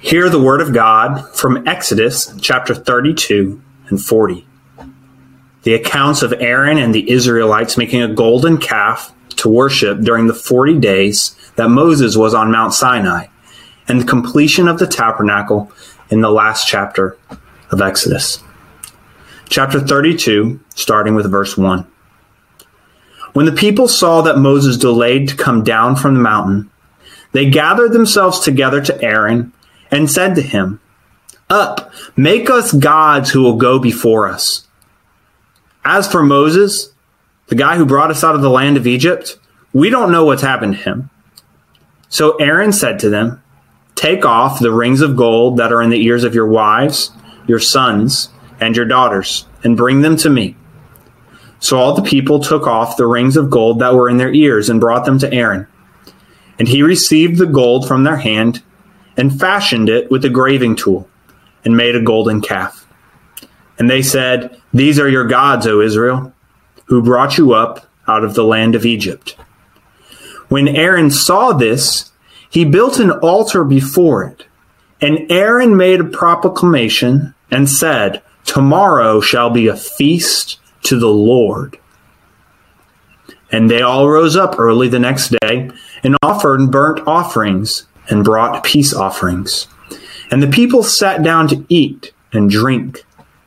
Hear the word of God from Exodus chapter 32 and 40. The accounts of Aaron and the Israelites making a golden calf to worship during the 40 days that Moses was on Mount Sinai, and the completion of the tabernacle in the last chapter of Exodus. Chapter 32, starting with verse 1. When the people saw that Moses delayed to come down from the mountain, they gathered themselves together to Aaron and said to him, Up, make us gods who will go before us. As for Moses, the guy who brought us out of the land of Egypt, we don't know what's happened to him. So Aaron said to them, Take off the rings of gold that are in the ears of your wives, your sons, and your daughters, and bring them to me. So all the people took off the rings of gold that were in their ears and brought them to Aaron. And he received the gold from their hand and fashioned it with a graving tool and made a golden calf. And they said, These are your gods, O Israel, who brought you up out of the land of Egypt. When Aaron saw this, he built an altar before it. And Aaron made a proclamation and said, Tomorrow shall be a feast to the Lord. And they all rose up early the next day and offered burnt offerings and brought peace offerings. And the people sat down to eat and drink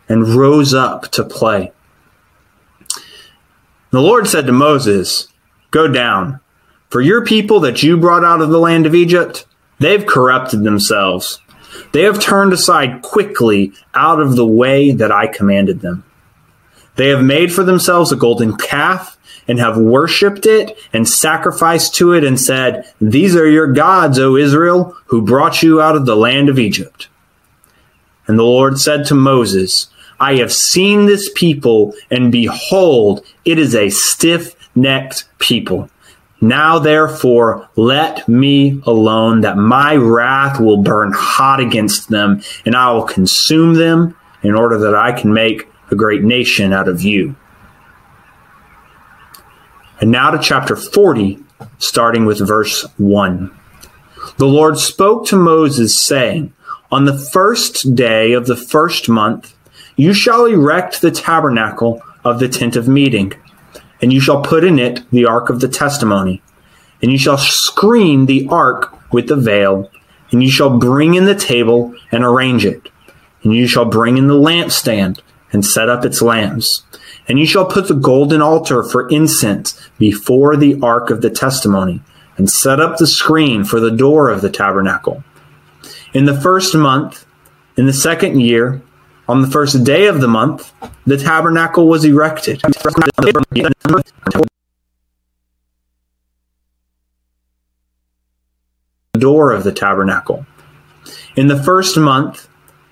and rose up to play. The Lord said to Moses, Go down, for your people that you brought out of the land of Egypt, they've corrupted themselves. They have turned aside quickly out of the way that I commanded them. They have made for themselves a golden calf and have worshipped it and sacrificed to it and said, These are your gods, O Israel, who brought you out of the land of Egypt. And the Lord said to Moses, I have seen this people, and behold, it is a stiff necked people. Now, therefore, let me alone, that my wrath will burn hot against them, and I will consume them, in order that I can make a great nation out of you. And now to chapter 40, starting with verse 1. The Lord spoke to Moses, saying, On the first day of the first month, you shall erect the tabernacle of the tent of meeting, and you shall put in it the ark of the testimony, and you shall screen the ark with the veil, and you shall bring in the table and arrange it, and you shall bring in the lampstand and set up its lamps and you shall put the golden altar for incense before the ark of the testimony, and set up the screen for the door of the tabernacle. In the first month, in the second year, on the first day of the month, the tabernacle was erected. The door of the tabernacle. In the first month,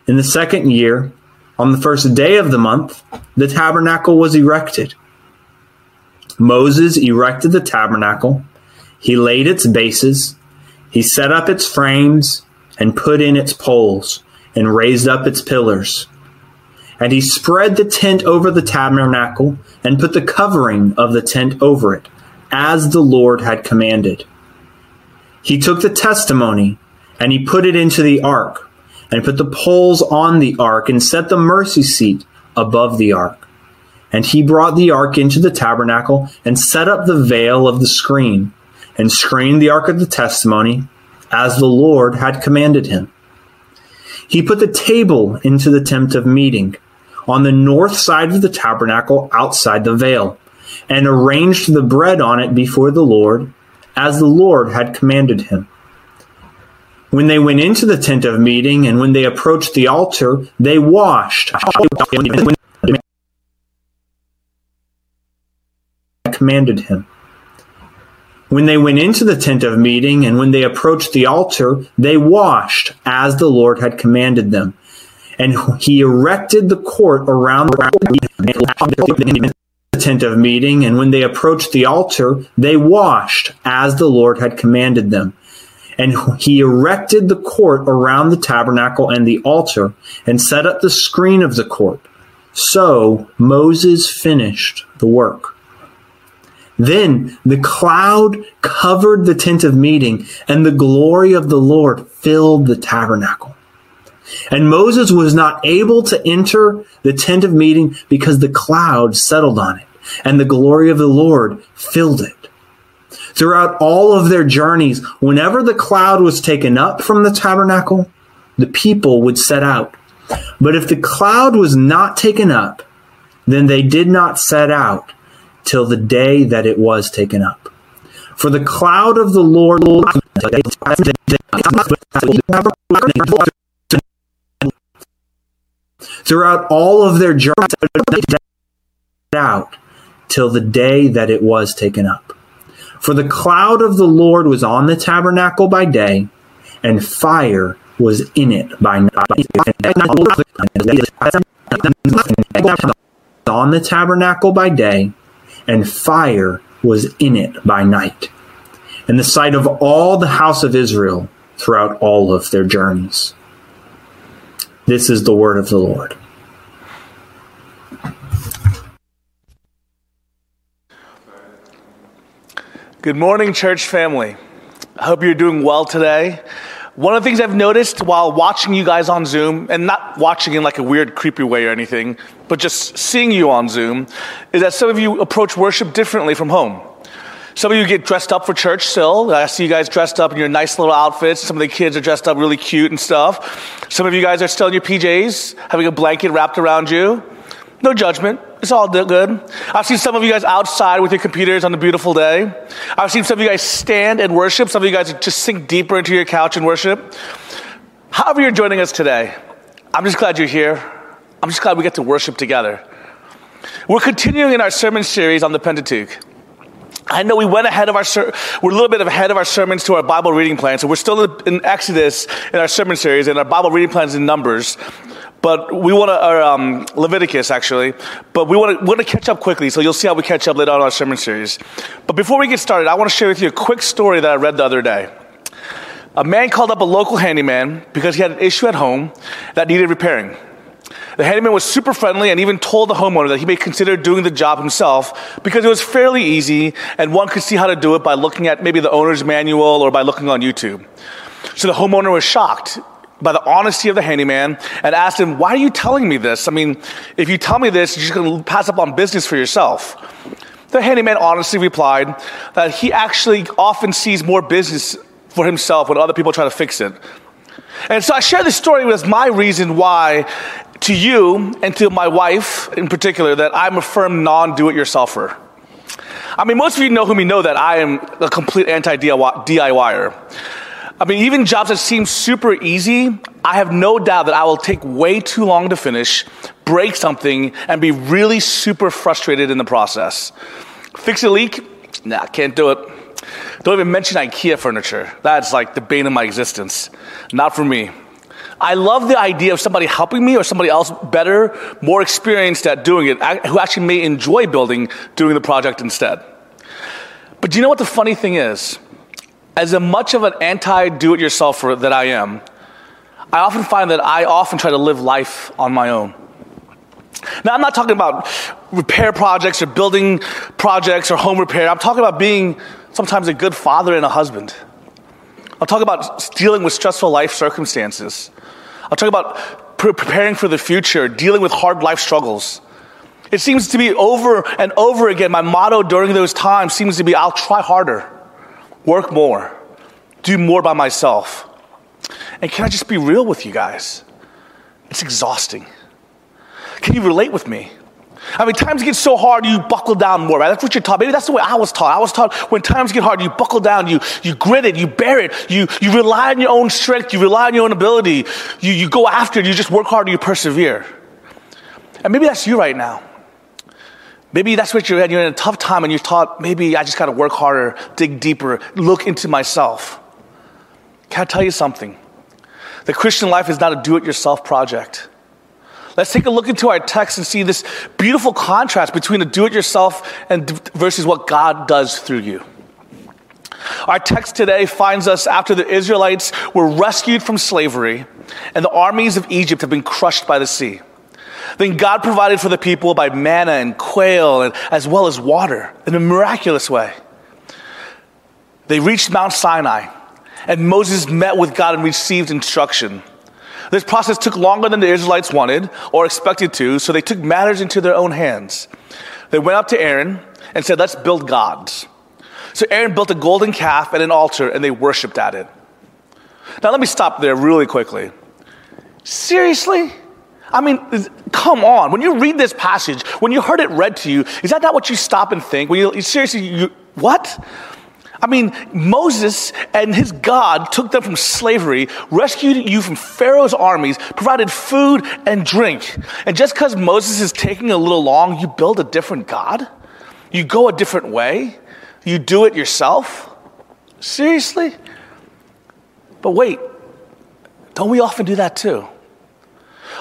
in the second year, on the first day of the month, the tabernacle was erected. Moses erected the tabernacle. He laid its bases. He set up its frames and put in its poles and raised up its pillars. And he spread the tent over the tabernacle and put the covering of the tent over it, as the Lord had commanded. He took the testimony and he put it into the ark and put the poles on the ark and set the mercy seat above the ark. And he brought the ark into the tabernacle and set up the veil of the screen and screened the ark of the testimony as the Lord had commanded him. He put the table into the tent of meeting on the north side of the tabernacle outside the veil and arranged the bread on it before the Lord as the Lord had commanded him. When they went into the tent of meeting and when they approached the altar, they washed. commanded him. When they went into the tent of meeting and when they approached the altar, they washed as the Lord had commanded them. And he erected the court around the tent of meeting, and when they approached the altar, they washed as the Lord had commanded them. And he erected the court around the tabernacle and the altar and set up the screen of the court. So Moses finished the work. Then the cloud covered the tent of meeting, and the glory of the Lord filled the tabernacle. And Moses was not able to enter the tent of meeting because the cloud settled on it, and the glory of the Lord filled it. Throughout all of their journeys, whenever the cloud was taken up from the tabernacle, the people would set out. But if the cloud was not taken up, then they did not set out till the day that it was taken up. For the cloud of the Lord throughout all of their journey out till the day that it was taken up. For the cloud of the Lord was on the tabernacle by day, and fire was in it by night. On the tabernacle by day, and fire was in it by night. In the sight of all the house of Israel throughout all of their journeys. This is the word of the Lord. Good morning, church family. I hope you're doing well today. One of the things I've noticed while watching you guys on Zoom, and not watching in like a weird, creepy way or anything, but just seeing you on Zoom, is that some of you approach worship differently from home. Some of you get dressed up for church still. I see you guys dressed up in your nice little outfits. Some of the kids are dressed up really cute and stuff. Some of you guys are still in your PJs, having a blanket wrapped around you. No judgment. It's all good. I've seen some of you guys outside with your computers on a beautiful day. I've seen some of you guys stand and worship. Some of you guys just sink deeper into your couch and worship. However, you're joining us today, I'm just glad you're here. I'm just glad we get to worship together. We're continuing in our sermon series on the Pentateuch. I know we went ahead of our, ser- we're a little bit ahead of our sermons to our Bible reading plan. So we're still in Exodus in our sermon series, and our Bible reading plans in Numbers. But we want to, or um, Leviticus actually, but we want to catch up quickly. So you'll see how we catch up later on in our sermon series. But before we get started, I want to share with you a quick story that I read the other day. A man called up a local handyman because he had an issue at home that needed repairing. The handyman was super friendly and even told the homeowner that he may consider doing the job himself because it was fairly easy and one could see how to do it by looking at maybe the owner's manual or by looking on YouTube. So the homeowner was shocked by the honesty of the handyman and asked him, Why are you telling me this? I mean, if you tell me this, you're just going to pass up on business for yourself. The handyman honestly replied that he actually often sees more business for himself when other people try to fix it. And so I share this story as my reason why, to you and to my wife in particular, that I'm a firm non do it yourselfer. I mean, most of you know who me know that I am a complete anti DIYer. I mean, even jobs that seem super easy, I have no doubt that I will take way too long to finish, break something, and be really super frustrated in the process. Fix a leak? Nah, can't do it. Don't even mention IKEA furniture. That's like the bane of my existence. Not for me. I love the idea of somebody helping me or somebody else better, more experienced at doing it, who actually may enjoy building, doing the project instead. But do you know what the funny thing is? As much of an anti do it yourselfer that I am, I often find that I often try to live life on my own. Now, I'm not talking about repair projects or building projects or home repair. I'm talking about being sometimes a good father and a husband. I'll talk about dealing with stressful life circumstances. I'll talk about pre- preparing for the future, dealing with hard life struggles. It seems to be over and over again, my motto during those times seems to be I'll try harder work more, do more by myself. And can I just be real with you guys? It's exhausting. Can you relate with me? I mean, times get so hard, you buckle down more, right? That's what you're taught. Maybe that's the way I was taught. I was taught when times get hard, you buckle down, you, you grit it, you bear it, you, you rely on your own strength, you rely on your own ability, you, you go after it, you just work hard, you persevere. And maybe that's you right now. Maybe that's what you're in. You're in a tough time and you're taught, maybe I just got to work harder, dig deeper, look into myself. Can I tell you something? The Christian life is not a do it yourself project. Let's take a look into our text and see this beautiful contrast between the do it yourself and versus what God does through you. Our text today finds us after the Israelites were rescued from slavery and the armies of Egypt have been crushed by the sea. Then God provided for the people by manna and quail, and, as well as water, in a miraculous way. They reached Mount Sinai, and Moses met with God and received instruction. This process took longer than the Israelites wanted or expected to, so they took matters into their own hands. They went up to Aaron and said, Let's build gods. So Aaron built a golden calf and an altar, and they worshiped at it. Now, let me stop there really quickly. Seriously? I mean, come on. When you read this passage, when you heard it read to you, is that not what you stop and think? When you, seriously, you, what? I mean, Moses and his God took them from slavery, rescued you from Pharaoh's armies, provided food and drink. And just because Moses is taking a little long, you build a different God? You go a different way? You do it yourself? Seriously? But wait, don't we often do that too?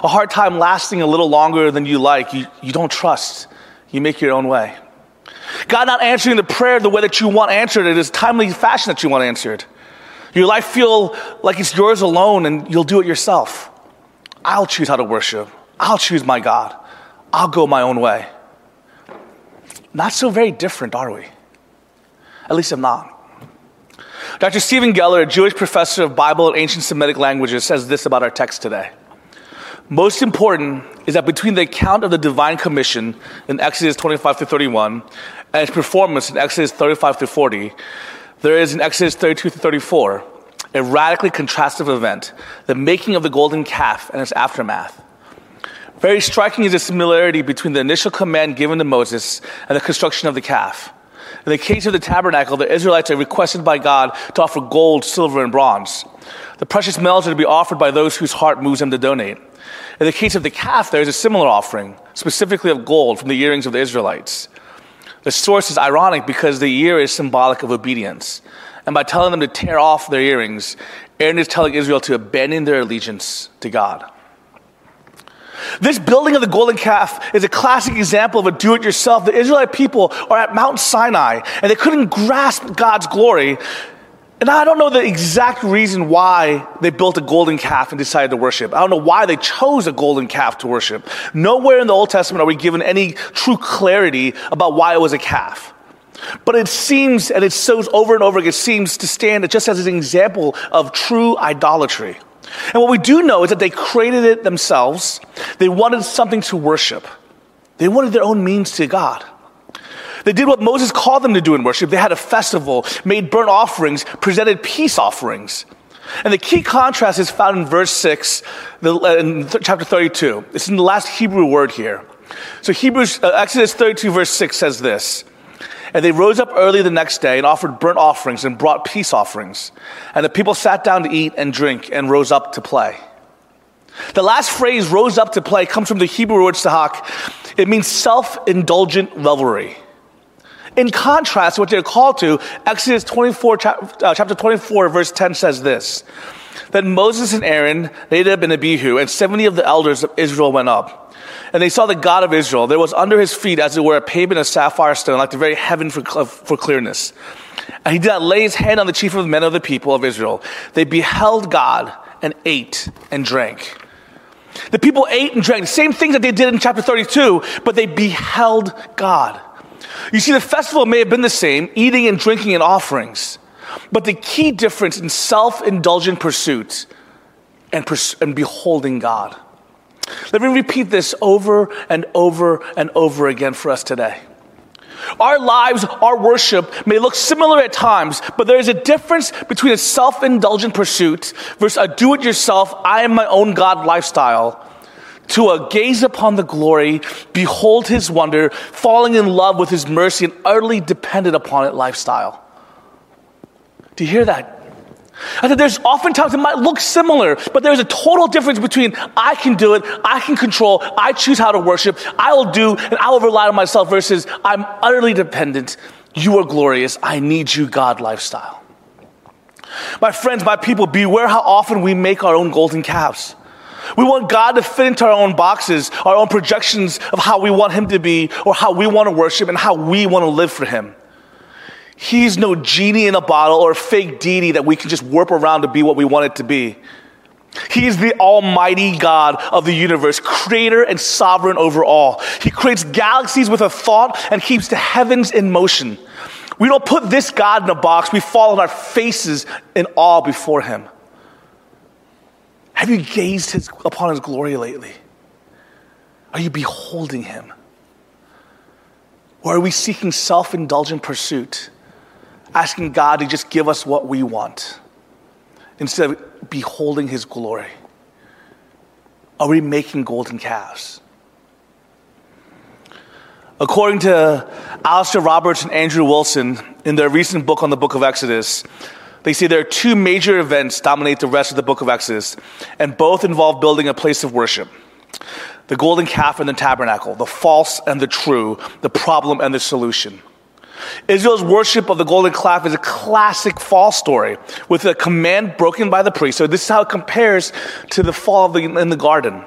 A hard time lasting a little longer than you like, you, you don't trust, you make your own way. God not answering the prayer the way that you want answered, it is timely fashion that you want answered. Your life feel like it's yours alone and you'll do it yourself. I'll choose how to worship. I'll choose my God. I'll go my own way. Not so very different, are we? At least I'm not. Dr. Stephen Geller, a Jewish professor of Bible and ancient Semitic languages, says this about our text today. Most important is that between the account of the divine commission in Exodus 25 to 31 and its performance in Exodus 35 to 40, there is in Exodus 32 to 34 a radically contrastive event, the making of the golden calf and its aftermath. Very striking is the similarity between the initial command given to Moses and the construction of the calf. In the case of the tabernacle, the Israelites are requested by God to offer gold, silver, and bronze. The precious metals are to be offered by those whose heart moves them to donate. In the case of the calf, there is a similar offering, specifically of gold from the earrings of the Israelites. The source is ironic because the ear is symbolic of obedience. And by telling them to tear off their earrings, Aaron is telling Israel to abandon their allegiance to God. This building of the golden calf is a classic example of a do it yourself. The Israelite people are at Mount Sinai and they couldn't grasp God's glory and I don't know the exact reason why they built a golden calf and decided to worship. I don't know why they chose a golden calf to worship. Nowhere in the Old Testament are we given any true clarity about why it was a calf. But it seems, and it shows over and over again, it seems to stand just as an example of true idolatry. And what we do know is that they created it themselves. They wanted something to worship. They wanted their own means to God. They did what Moses called them to do in worship. They had a festival, made burnt offerings, presented peace offerings. And the key contrast is found in verse 6, uh, in chapter 32. It's in the last Hebrew word here. So Hebrews, uh, Exodus 32 verse 6 says this. And they rose up early the next day and offered burnt offerings and brought peace offerings. And the people sat down to eat and drink and rose up to play. The last phrase, rose up to play, comes from the Hebrew word sahak. It means self indulgent revelry. In contrast, what they're called to, Exodus 24, uh, chapter 24, verse 10 says this. Then Moses and Aaron, Nadab and Abihu, and 70 of the elders of Israel went up. And they saw the God of Israel. There was under his feet, as it were, a pavement of sapphire stone, like the very heaven for, for clearness. And he did not lay his hand on the chief of the men of the people of Israel. They beheld God and ate and drank. The people ate and drank the same things that they did in chapter 32, but they beheld God. You see, the festival may have been the same, eating and drinking and offerings, but the key difference in self indulgent pursuit and, pers- and beholding God. Let me repeat this over and over and over again for us today. Our lives, our worship may look similar at times, but there is a difference between a self indulgent pursuit versus a do it yourself, I am my own God lifestyle to gaze upon the glory, behold his wonder, falling in love with his mercy, and utterly dependent upon it lifestyle. Do you hear that? I said there's oftentimes it might look similar, but there's a total difference between I can do it, I can control, I choose how to worship, I will do, and I will rely on myself versus I'm utterly dependent. You are glorious. I need you, God lifestyle. My friends, my people, beware how often we make our own golden calves. We want God to fit into our own boxes, our own projections of how we want Him to be, or how we want to worship, and how we want to live for Him. He's no genie in a bottle or a fake deity that we can just warp around to be what we want it to be. He is the almighty God of the universe, creator and sovereign over all. He creates galaxies with a thought and keeps the heavens in motion. We don't put this God in a box, we fall on our faces in awe before him. Have you gazed his, upon his glory lately? Are you beholding him? Or are we seeking self indulgent pursuit, asking God to just give us what we want instead of beholding his glory? Are we making golden calves? According to Alastair Roberts and Andrew Wilson, in their recent book on the book of Exodus, they say there are two major events dominate the rest of the book of Exodus, and both involve building a place of worship the golden calf and the tabernacle, the false and the true, the problem and the solution. Israel's worship of the golden calf is a classic fall story with a command broken by the priest. So this is how it compares to the fall the, in the garden.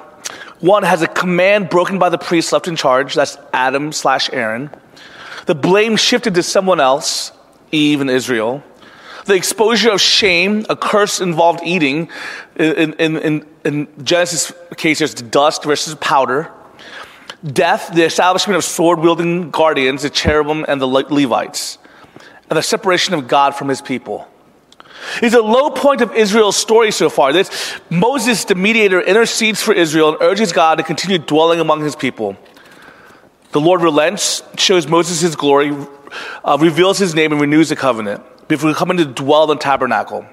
One has a command broken by the priest left in charge. That's Adam slash Aaron. The blame shifted to someone else, Eve and Israel. The exposure of shame, a curse involved eating. In, in, in, in Genesis case, there's dust versus powder. Death, the establishment of sword wielding guardians, the cherubim and the Levites. And the separation of God from his people. It's a low point of Israel's story so far. This Moses, the mediator, intercedes for Israel and urges God to continue dwelling among his people. The Lord relents, shows Moses his glory, uh, reveals his name, and renews the covenant before coming to dwell in tabernacle.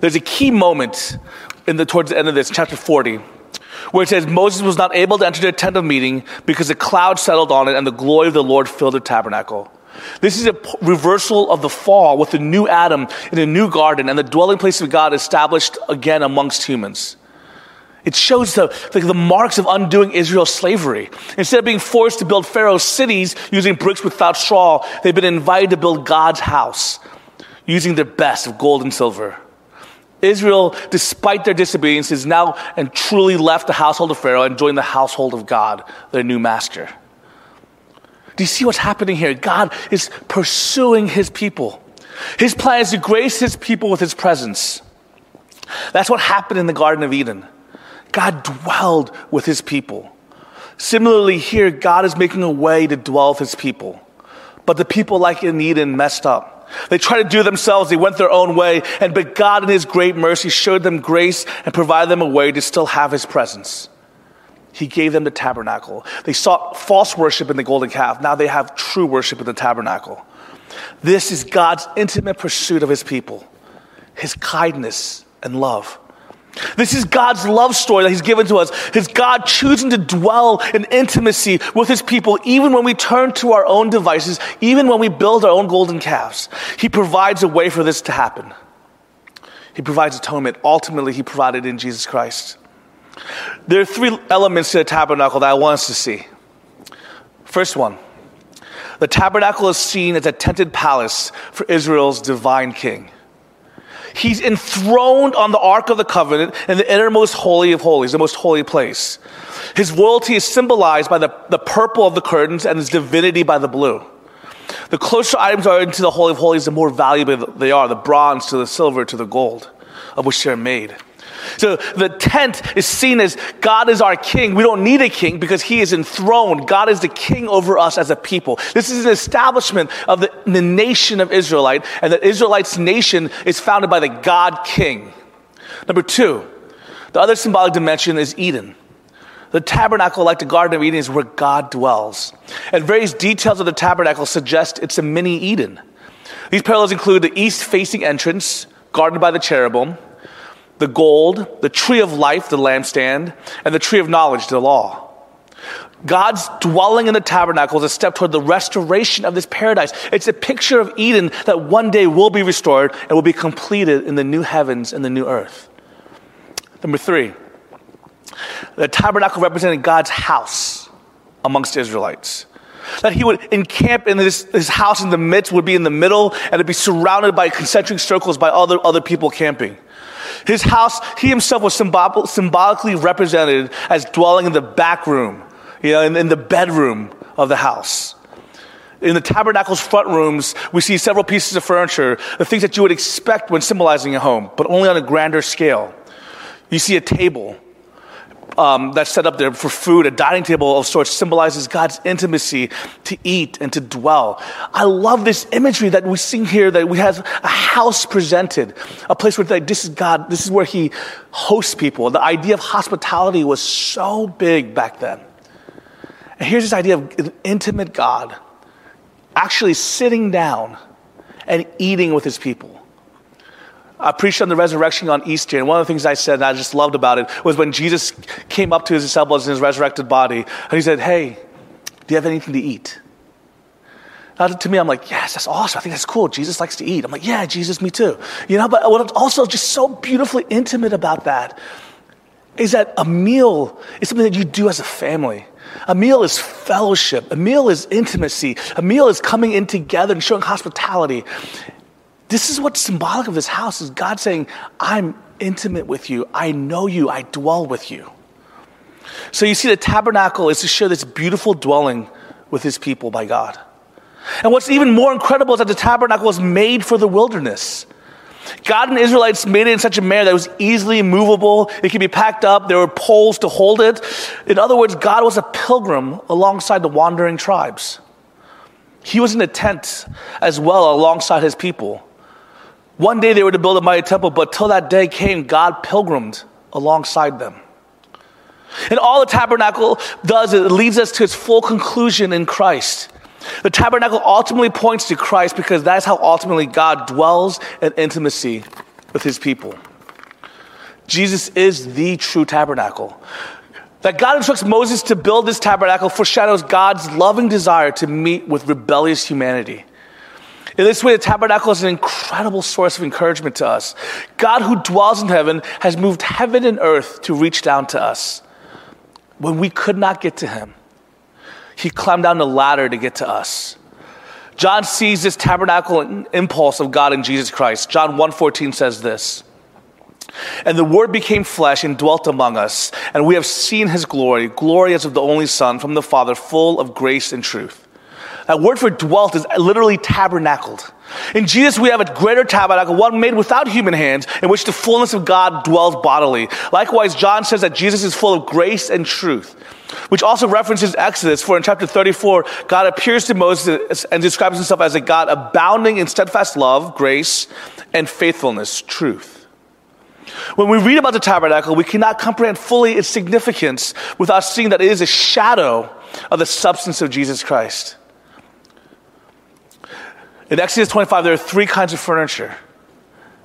There's a key moment in the, towards the end of this, chapter 40, where it says Moses was not able to enter the tent of meeting because a cloud settled on it and the glory of the Lord filled the tabernacle. This is a reversal of the fall with the new Adam in a new garden and the dwelling place of God established again amongst humans. It shows the, the, the, marks of undoing Israel's slavery. Instead of being forced to build Pharaoh's cities using bricks without straw, they've been invited to build God's house using their best of gold and silver. Israel, despite their disobedience, is now and truly left the household of Pharaoh and joined the household of God, their new master. Do you see what's happening here? God is pursuing his people. His plan is to grace his people with his presence. That's what happened in the Garden of Eden. God dwelled with his people. Similarly, here, God is making a way to dwell with his people. But the people, like in Eden, messed up. They tried to do themselves, they went their own way, and but God, in his great mercy, showed them grace and provided them a way to still have his presence. He gave them the tabernacle. They sought false worship in the golden calf. Now they have true worship in the tabernacle. This is God's intimate pursuit of his people, his kindness and love. This is God's love story that He's given to us. His God choosing to dwell in intimacy with His people, even when we turn to our own devices, even when we build our own golden calves. He provides a way for this to happen. He provides atonement. Ultimately, He provided in Jesus Christ. There are three elements to the tabernacle that I want us to see. First one the tabernacle is seen as a tented palace for Israel's divine king. He's enthroned on the Ark of the Covenant in the innermost holy of holies, the most holy place. His royalty is symbolized by the, the purple of the curtains and his divinity by the blue. The closer items are into the Holy of Holies, the more valuable they are the bronze to the silver to the gold of which they're made. So the tent is seen as God is our king. We don't need a king because he is enthroned. God is the king over us as a people. This is an establishment of the, the nation of Israelite, and the Israelites' nation is founded by the God king. Number two, the other symbolic dimension is Eden. The tabernacle, like the Garden of Eden, is where God dwells. And various details of the tabernacle suggest it's a mini Eden. These parallels include the east facing entrance, guarded by the cherubim, the gold, the tree of life, the lampstand, and the tree of knowledge, the law. God's dwelling in the tabernacle is a step toward the restoration of this paradise. It's a picture of Eden that one day will be restored and will be completed in the new heavens and the new earth. Number three, the tabernacle represented God's house amongst Israelites. That he would encamp in this, his house in the midst, would be in the middle, and it'd be surrounded by concentric circles by other, other people camping. His house, he himself was symbol- symbolically represented as dwelling in the back room, you know, in, in the bedroom of the house. In the tabernacle's front rooms, we see several pieces of furniture, the things that you would expect when symbolizing a home, but only on a grander scale. You see a table um, that's set up there for food, a dining table of sorts symbolizes God's intimacy to eat and to dwell. I love this imagery that we see here that we have a house presented, a place where like, this is God, this is where He hosts people. The idea of hospitality was so big back then. And here's this idea of an intimate God actually sitting down and eating with His people. I preached on the resurrection on Easter, and one of the things I said, and I just loved about it, was when Jesus came up to his disciples in his resurrected body, and he said, Hey, do you have anything to eat? Now, to me, I'm like, yes, that's awesome. I think that's cool. Jesus likes to eat. I'm like, yeah, Jesus, me too. You know, but what's also just so beautifully intimate about that is that a meal is something that you do as a family. A meal is fellowship. A meal is intimacy. A meal is coming in together and showing hospitality. This is what's symbolic of this house is God saying, I'm intimate with you. I know you. I dwell with you. So you see, the tabernacle is to show this beautiful dwelling with his people by God. And what's even more incredible is that the tabernacle was made for the wilderness. God and Israelites made it in such a manner that it was easily movable. It could be packed up. There were poles to hold it. In other words, God was a pilgrim alongside the wandering tribes. He was in a tent as well alongside his people. One day they were to build a mighty temple, but till that day came, God pilgrimed alongside them. And all the tabernacle does, it leads us to its full conclusion in Christ. The tabernacle ultimately points to Christ because that's how ultimately God dwells in intimacy with his people. Jesus is the true tabernacle. That God instructs Moses to build this tabernacle foreshadows God's loving desire to meet with rebellious humanity. In this way, the tabernacle is an incredible source of encouragement to us. God, who dwells in heaven, has moved heaven and earth to reach down to us. When we could not get to him, he climbed down the ladder to get to us. John sees this tabernacle impulse of God in Jesus Christ. John 1:14 says this. And the word became flesh and dwelt among us, and we have seen his glory, glory as of the only son from the Father, full of grace and truth. That word for dwelt is literally tabernacled. In Jesus, we have a greater tabernacle, one made without human hands, in which the fullness of God dwells bodily. Likewise, John says that Jesus is full of grace and truth, which also references Exodus. For in chapter 34, God appears to Moses and describes himself as a God abounding in steadfast love, grace, and faithfulness, truth. When we read about the tabernacle, we cannot comprehend fully its significance without seeing that it is a shadow of the substance of Jesus Christ. In Exodus 25, there are three kinds of furniture.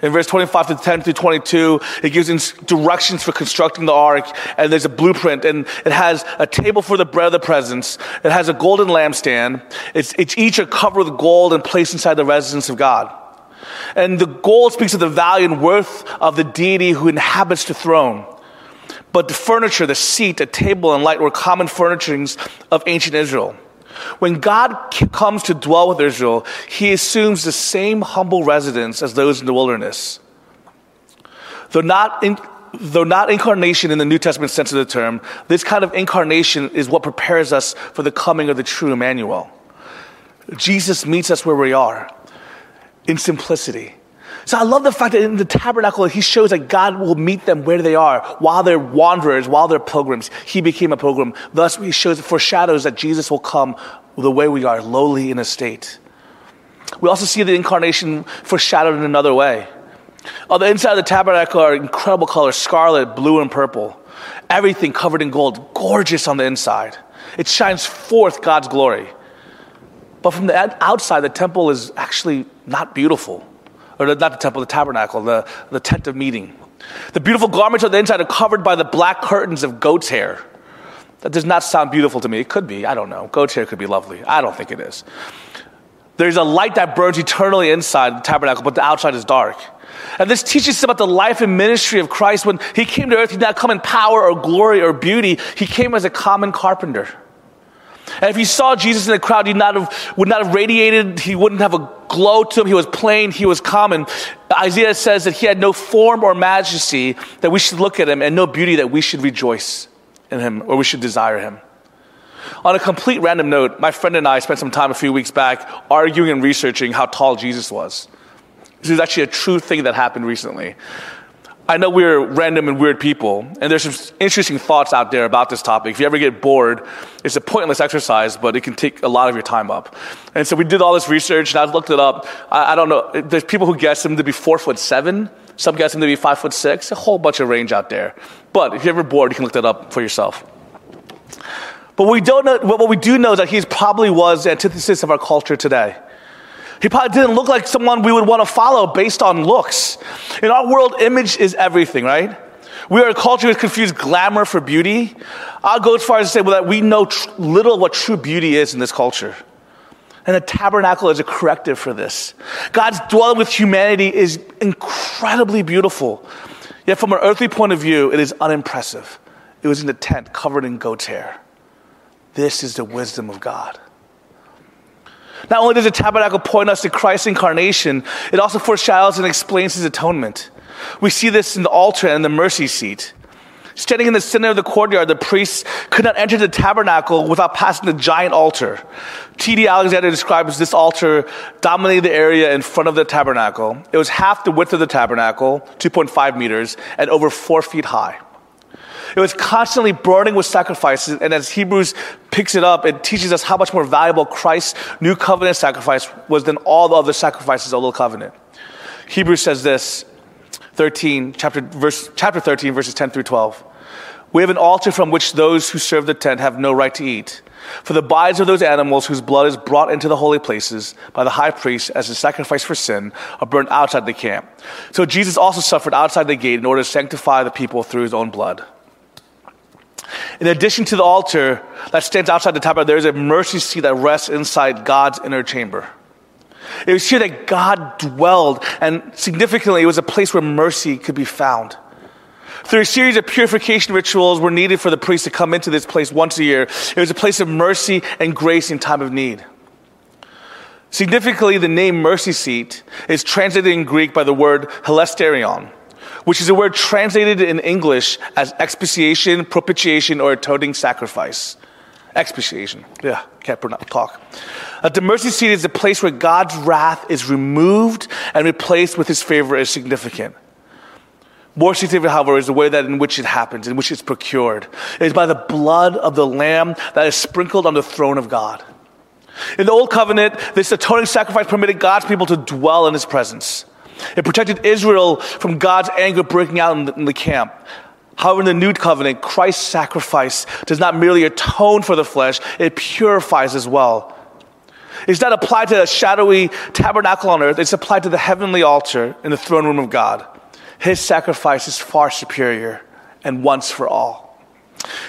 In verse 25 to 10 through 22, it gives directions for constructing the ark, and there's a blueprint, and it has a table for the bread of the presence. It has a golden lampstand. It's, it's each are covered with gold and placed inside the residence of God. And the gold speaks of the value and worth of the deity who inhabits the throne. But the furniture, the seat, a table, and light were common furnishings of ancient Israel. When God comes to dwell with Israel, he assumes the same humble residence as those in the wilderness. Though not, in, though not incarnation in the New Testament sense of the term, this kind of incarnation is what prepares us for the coming of the true Emmanuel. Jesus meets us where we are in simplicity. So I love the fact that in the tabernacle, he shows that God will meet them where they are while they're wanderers, while they're pilgrims. He became a pilgrim. Thus, he shows, foreshadows that Jesus will come the way we are, lowly in estate. We also see the incarnation foreshadowed in another way. On the inside of the tabernacle are incredible colors scarlet, blue, and purple. Everything covered in gold, gorgeous on the inside. It shines forth God's glory. But from the outside, the temple is actually not beautiful or not the temple, the tabernacle, the, the tent of meeting. The beautiful garments on the inside are covered by the black curtains of goat's hair. That does not sound beautiful to me. It could be. I don't know. Goat's hair could be lovely. I don't think it is. There's a light that burns eternally inside the tabernacle, but the outside is dark. And this teaches us about the life and ministry of Christ. When he came to earth, he did not come in power or glory or beauty. He came as a common carpenter. And if you saw Jesus in the crowd, you not have, would not have radiated. He wouldn't have a glow to him. He was plain. He was common. Isaiah says that he had no form or majesty that we should look at him and no beauty that we should rejoice in him or we should desire him. On a complete random note, my friend and I spent some time a few weeks back arguing and researching how tall Jesus was. This is actually a true thing that happened recently. I know we're random and weird people, and there's some interesting thoughts out there about this topic. If you ever get bored, it's a pointless exercise, but it can take a lot of your time up. And so we did all this research, and I looked it up. I, I don't know. There's people who guess him to be four foot seven. Some guess him to be five foot six. A whole bunch of range out there. But if you're ever bored, you can look that up for yourself. But we don't know, what we do know is that he probably was the antithesis of our culture today. He probably didn't look like someone we would want to follow based on looks. In our world, image is everything, right? We are a culture that confuse glamour for beauty. I'll go as far as to say well, that we know tr- little what true beauty is in this culture. And the tabernacle is a corrective for this. God's dwelling with humanity is incredibly beautiful. Yet, from an earthly point of view, it is unimpressive. It was in a tent covered in goat's hair. This is the wisdom of God. Not only does the tabernacle point us to Christ's incarnation, it also foreshadows and explains his atonement. We see this in the altar and the mercy seat. Standing in the center of the courtyard, the priests could not enter the tabernacle without passing the giant altar. T.D. Alexander describes this altar dominating the area in front of the tabernacle. It was half the width of the tabernacle, 2.5 meters, and over four feet high. It was constantly burning with sacrifices, and as Hebrews picks it up, it teaches us how much more valuable Christ's new covenant sacrifice was than all the other sacrifices of the old covenant. Hebrews says this, 13, chapter, verse, chapter 13, verses 10 through 12. We have an altar from which those who serve the tent have no right to eat. For the bodies of those animals whose blood is brought into the holy places by the high priest as a sacrifice for sin are burned outside the camp. So Jesus also suffered outside the gate in order to sanctify the people through his own blood. In addition to the altar that stands outside the tabernacle, there is a mercy seat that rests inside God's inner chamber. It was here that God dwelled, and significantly, it was a place where mercy could be found. Through a series of purification rituals were needed for the priest to come into this place once a year. It was a place of mercy and grace in time of need. Significantly, the name mercy seat is translated in Greek by the word hilasterion, which is a word translated in English as expiation, propitiation, or atoning sacrifice. Expiation. Yeah, can't talk. Uh, the mercy seat is a place where God's wrath is removed and replaced with his favor is significant. More significant, however, is the way that in which it happens, in which it's procured. It is by the blood of the Lamb that is sprinkled on the throne of God. In the Old Covenant, this atoning sacrifice permitted God's people to dwell in His presence. It protected Israel from God's anger breaking out in the, in the camp. However, in the New Covenant, Christ's sacrifice does not merely atone for the flesh, it purifies as well. It's not applied to a shadowy tabernacle on earth, it's applied to the heavenly altar in the throne room of God. His sacrifice is far superior and once for all.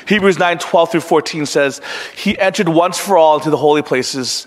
Hebrews 9 12 through 14 says, He entered once for all into the holy places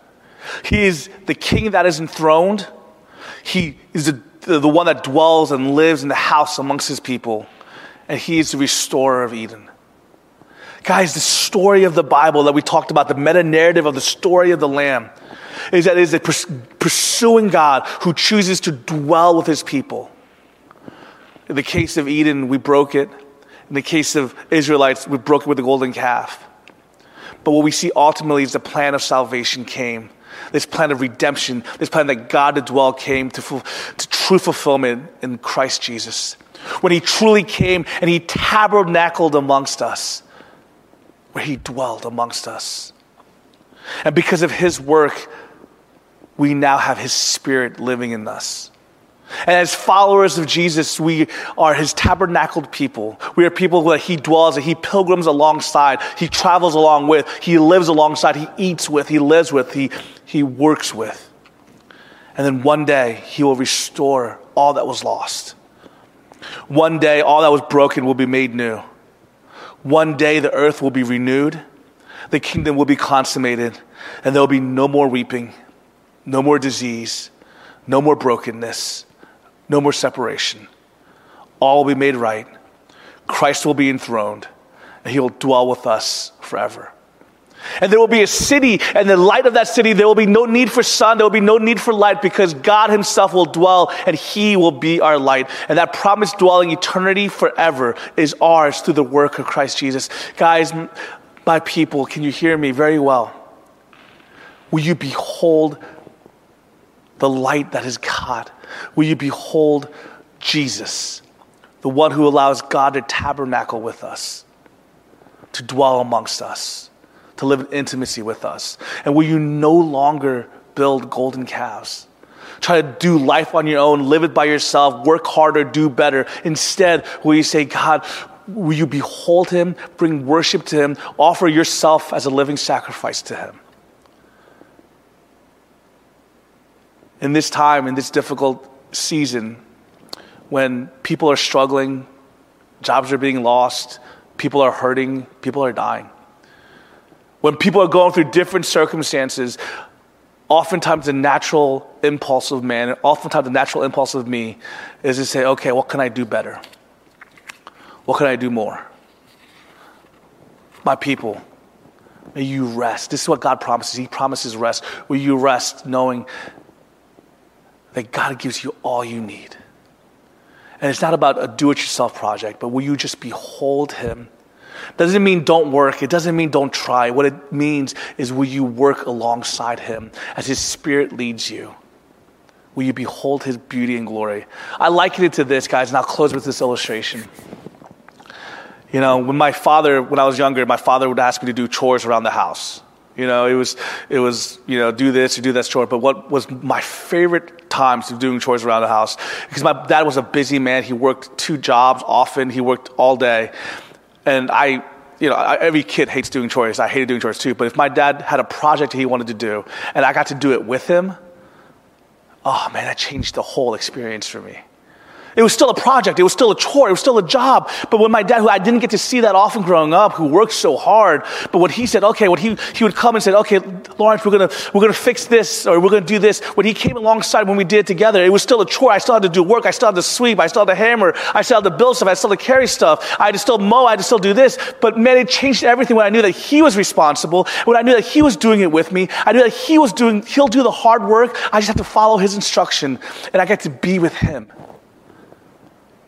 He is the king that is enthroned. He is the, the one that dwells and lives in the house amongst his people. And he is the restorer of Eden. Guys, the story of the Bible that we talked about, the meta narrative of the story of the Lamb, is that it is a pursuing God who chooses to dwell with his people. In the case of Eden, we broke it. In the case of Israelites, we broke it with the golden calf. But what we see ultimately is the plan of salvation came this plan of redemption, this plan that God to dwell came to, to true fulfillment in Christ Jesus. When he truly came and he tabernacled amongst us, where he dwelled amongst us. And because of his work, we now have his spirit living in us. And as followers of Jesus, we are his tabernacled people. We are people that he dwells, that he pilgrims alongside, he travels along with, he lives alongside, he eats with, he lives with, he, he works with. And then one day, he will restore all that was lost. One day, all that was broken will be made new. One day, the earth will be renewed, the kingdom will be consummated, and there will be no more weeping, no more disease, no more brokenness no more separation. All will be made right. Christ will be enthroned, and he will dwell with us forever. And there will be a city, and the light of that city, there will be no need for sun, there will be no need for light, because God Himself will dwell, and He will be our light. And that promised dwelling eternity forever is ours through the work of Christ Jesus. Guys, my people, can you hear me very well? Will you behold the light that is God? Will you behold Jesus, the one who allows God to tabernacle with us, to dwell amongst us? to live in intimacy with us? And will you no longer build golden calves? Try to do life on your own, live it by yourself, work harder, do better. Instead, will you say, God, will you behold him, bring worship to him, offer yourself as a living sacrifice to him? In this time, in this difficult season, when people are struggling, jobs are being lost, people are hurting, people are dying when people are going through different circumstances, oftentimes the natural impulse of man, oftentimes the natural impulse of me is to say, okay, what can I do better? What can I do more? My people, may you rest. This is what God promises. He promises rest. Will you rest knowing that God gives you all you need? And it's not about a do it yourself project, but will you just behold Him doesn't mean don't work. It doesn't mean don't try. What it means is will you work alongside him as his spirit leads you? Will you behold his beauty and glory? I liken it to this, guys, and I'll close with this illustration. You know, when my father, when I was younger, my father would ask me to do chores around the house. You know, it was, it was, you know, do this or do that chore. But what was my favorite times of doing chores around the house? Because my dad was a busy man. He worked two jobs often. He worked all day. And I, you know, every kid hates doing chores. I hated doing chores too. But if my dad had a project he wanted to do and I got to do it with him, oh man, that changed the whole experience for me. It was still a project. It was still a chore. It was still a job. But when my dad, who I didn't get to see that often growing up, who worked so hard, but when he said, okay, what he, he would come and say, okay, Lawrence, we're going to, we're going to fix this or we're going to do this. When he came alongside when we did it together, it was still a chore. I still had to do work. I still had to sweep. I still had to hammer. I still had to build stuff. I still had to carry stuff. I had to still mow. I had to still do this. But man, it changed everything when I knew that he was responsible, when I knew that he was doing it with me. I knew that he was doing, he'll do the hard work. I just have to follow his instruction and I get to be with him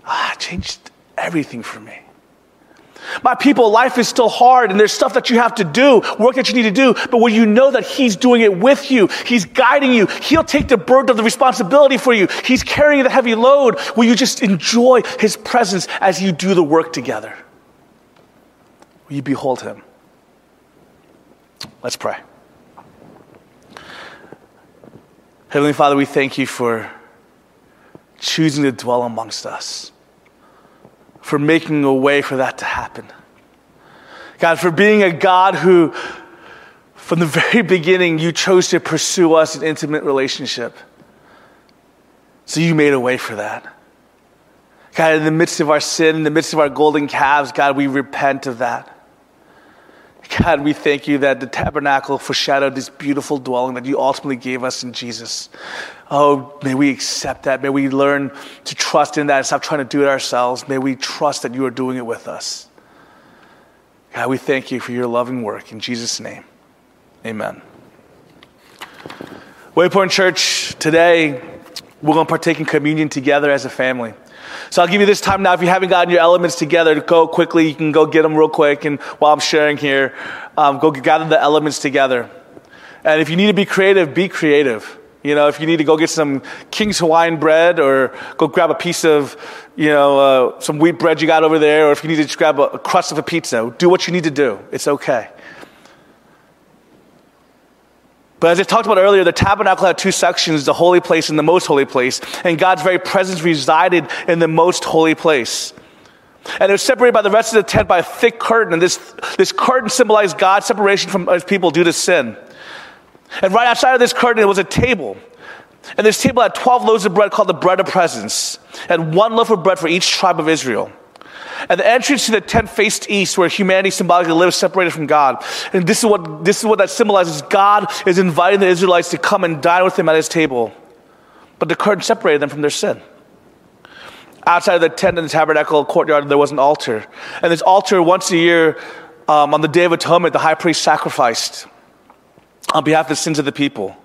ah, changed everything for me. My people, life is still hard and there's stuff that you have to do, work that you need to do, but when you know that He's doing it with you, He's guiding you, He'll take the burden of the responsibility for you, He's carrying the heavy load, will you just enjoy His presence as you do the work together? Will you behold Him? Let's pray. Heavenly Father, we thank you for choosing to dwell amongst us for making a way for that to happen. God, for being a God who, from the very beginning, you chose to pursue us in intimate relationship. So you made a way for that. God, in the midst of our sin, in the midst of our golden calves, God, we repent of that. God, we thank you that the tabernacle foreshadowed this beautiful dwelling that you ultimately gave us in Jesus. Oh, may we accept that. May we learn to trust in that and stop trying to do it ourselves. May we trust that you are doing it with us. God, we thank you for your loving work. In Jesus' name, amen. Waypoint Church, today we're going to partake in communion together as a family. So I'll give you this time now. If you haven't gotten your elements together, go quickly. You can go get them real quick. And while I'm sharing here, um, go gather the elements together. And if you need to be creative, be creative. You know, if you need to go get some King's Hawaiian bread or go grab a piece of, you know, uh, some wheat bread you got over there, or if you need to just grab a, a crust of a pizza, do what you need to do. It's okay. But as I talked about earlier, the tabernacle had two sections the holy place and the most holy place. And God's very presence resided in the most holy place. And it was separated by the rest of the tent by a thick curtain. And this, this curtain symbolized God's separation from his people due to sin. And right outside of this curtain, there was a table. And this table had 12 loaves of bread called the bread of presence, and one loaf of bread for each tribe of Israel. And the entrance to the tent faced east, where humanity symbolically lives separated from God. And this is what, this is what that symbolizes. God is inviting the Israelites to come and dine with him at his table. But the curtain separated them from their sin. outside of the tent in the tabernacle courtyard, there was an altar. And this altar, once a year, um, on the Day of Atonement, the high priest sacrificed on behalf of the sins of the people.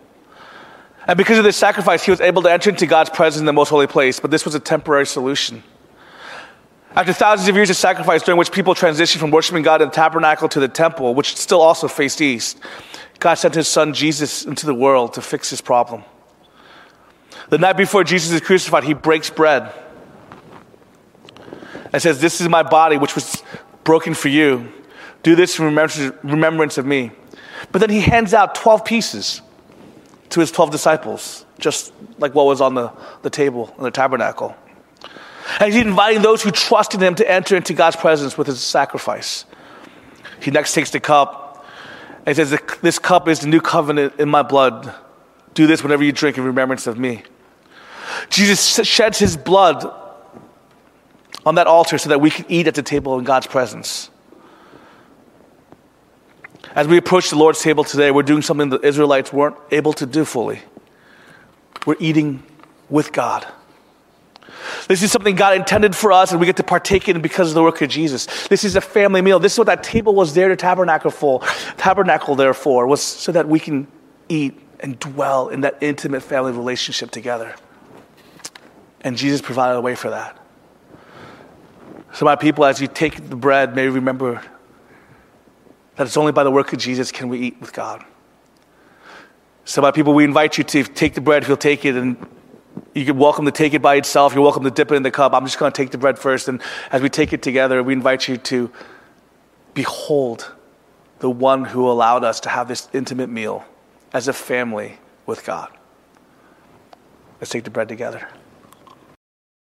And because of this sacrifice, he was able to enter into God's presence in the most holy place, but this was a temporary solution. After thousands of years of sacrifice, during which people transitioned from worshiping God in the tabernacle to the temple, which still also faced east, God sent his son Jesus into the world to fix this problem. The night before Jesus is crucified, he breaks bread and says, This is my body, which was broken for you. Do this in remembrance of me. But then he hands out 12 pieces to his 12 disciples, just like what was on the, the table in the tabernacle. And he's inviting those who trusted him to enter into God's presence with his sacrifice. He next takes the cup and says, This cup is the new covenant in my blood. Do this whenever you drink in remembrance of me. Jesus sheds his blood on that altar so that we can eat at the table in God's presence. As we approach the Lord's table today, we're doing something the Israelites weren't able to do fully. We're eating with God. This is something God intended for us, and we get to partake in because of the work of Jesus. This is a family meal. This is what that table was there to tabernacle for. Tabernacle there for was so that we can eat and dwell in that intimate family relationship together. And Jesus provided a way for that. So, my people, as you take the bread, may remember that it's only by the work of Jesus can we eat with God. So, my people, we invite you to take the bread if you'll take it, and you're welcome to take it by itself. You're welcome to dip it in the cup. I'm just going to take the bread first, and as we take it together, we invite you to behold the one who allowed us to have this intimate meal as a family with God. Let's take the bread together.